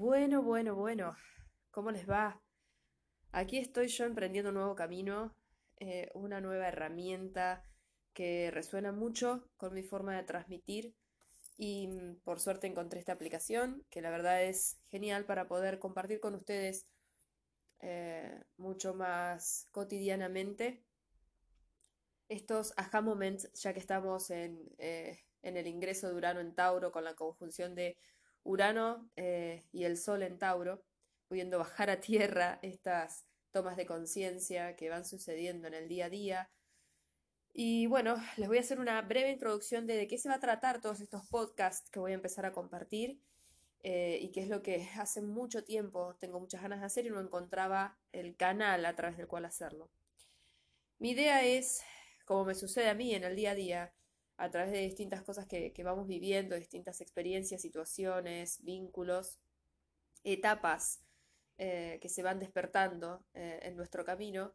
Bueno, bueno, bueno. ¿Cómo les va? Aquí estoy yo emprendiendo un nuevo camino, eh, una nueva herramienta que resuena mucho con mi forma de transmitir y mm, por suerte encontré esta aplicación que la verdad es genial para poder compartir con ustedes eh, mucho más cotidianamente estos aha moments, ya que estamos en, eh, en el ingreso de Urano en Tauro con la conjunción de Urano eh, y el Sol en Tauro, pudiendo bajar a tierra estas tomas de conciencia que van sucediendo en el día a día. Y bueno, les voy a hacer una breve introducción de, de qué se va a tratar todos estos podcasts que voy a empezar a compartir eh, y qué es lo que hace mucho tiempo tengo muchas ganas de hacer y no encontraba el canal a través del cual hacerlo. Mi idea es, como me sucede a mí en el día a día, a través de distintas cosas que, vamos viviendo, distintas experiencias, situaciones, vínculos, etapas eh, que se van despertando eh, en nuestro camino,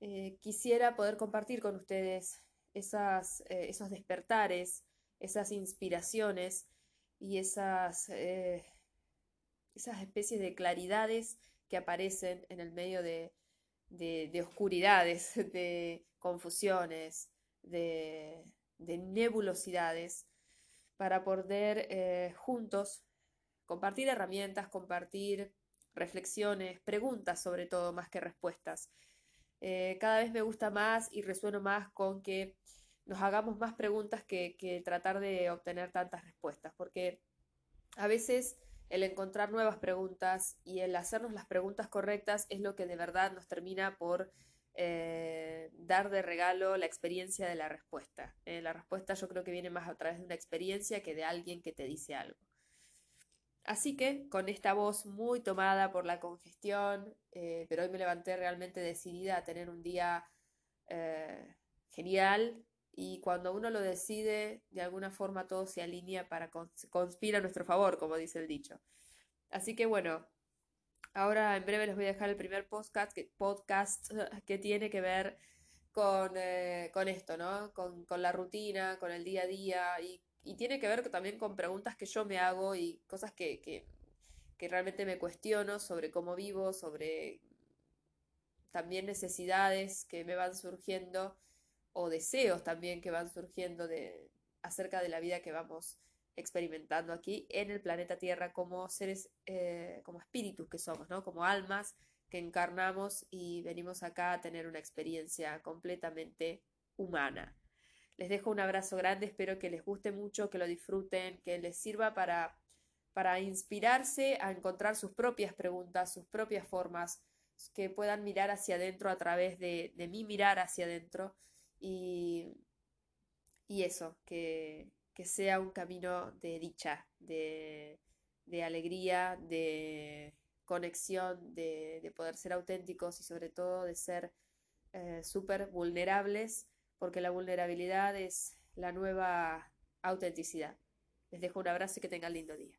eh, quisiera poder compartir con ustedes esas, esos despertares, esas inspiraciones y esas, esas especies de claridades que aparecen en el medio de, de oscuridades, de confusiones, de, de nebulosidades para poder eh, juntos compartir herramientas, compartir reflexiones, preguntas sobre todo, más que respuestas. Eh, cada vez me gusta más y resueno más con que nos hagamos más preguntas que, que tratar de obtener tantas respuestas, porque a veces el encontrar nuevas preguntas y el hacernos las preguntas correctas es lo que de verdad nos termina por eh, dar de regalo la experiencia de la respuesta. Eh, la respuesta yo creo que viene más a través de una experiencia que de alguien que te dice algo. Así que con esta voz muy tomada por la congestión, eh, pero hoy me levanté realmente decidida a tener un día genial y cuando uno lo decide, de alguna forma todo se alinea para conspira a nuestro favor, como dice el dicho. Así que bueno, Ahora en breve les voy a dejar el primer podcast que, podcast que tiene que ver con, eh, con esto, ¿no? Con, con, la rutina, con el día a día y, y, tiene que ver también con preguntas que yo me hago y cosas que, que, que realmente me cuestiono sobre cómo vivo, sobre también necesidades que me van surgiendo o deseos también que van surgiendo de, acerca de la vida que vamos experimentando aquí en el planeta Tierra como seres, eh, como espíritus que somos, ¿no? Como almas que encarnamos y venimos acá a tener una experiencia completamente humana. Les dejo un abrazo grande, espero que les guste mucho, que lo disfruten, que les sirva para, para inspirarse a encontrar sus propias preguntas, sus propias formas, que puedan mirar hacia adentro a través de, de mi mirar hacia adentro y, y eso, que, que sea un camino de dicha, de, alegría, de conexión, de, poder ser auténticos y sobre todo de ser eh, súper vulnerables, porque la vulnerabilidad es la nueva autenticidad. Les dejo un abrazo y que tengan lindo día.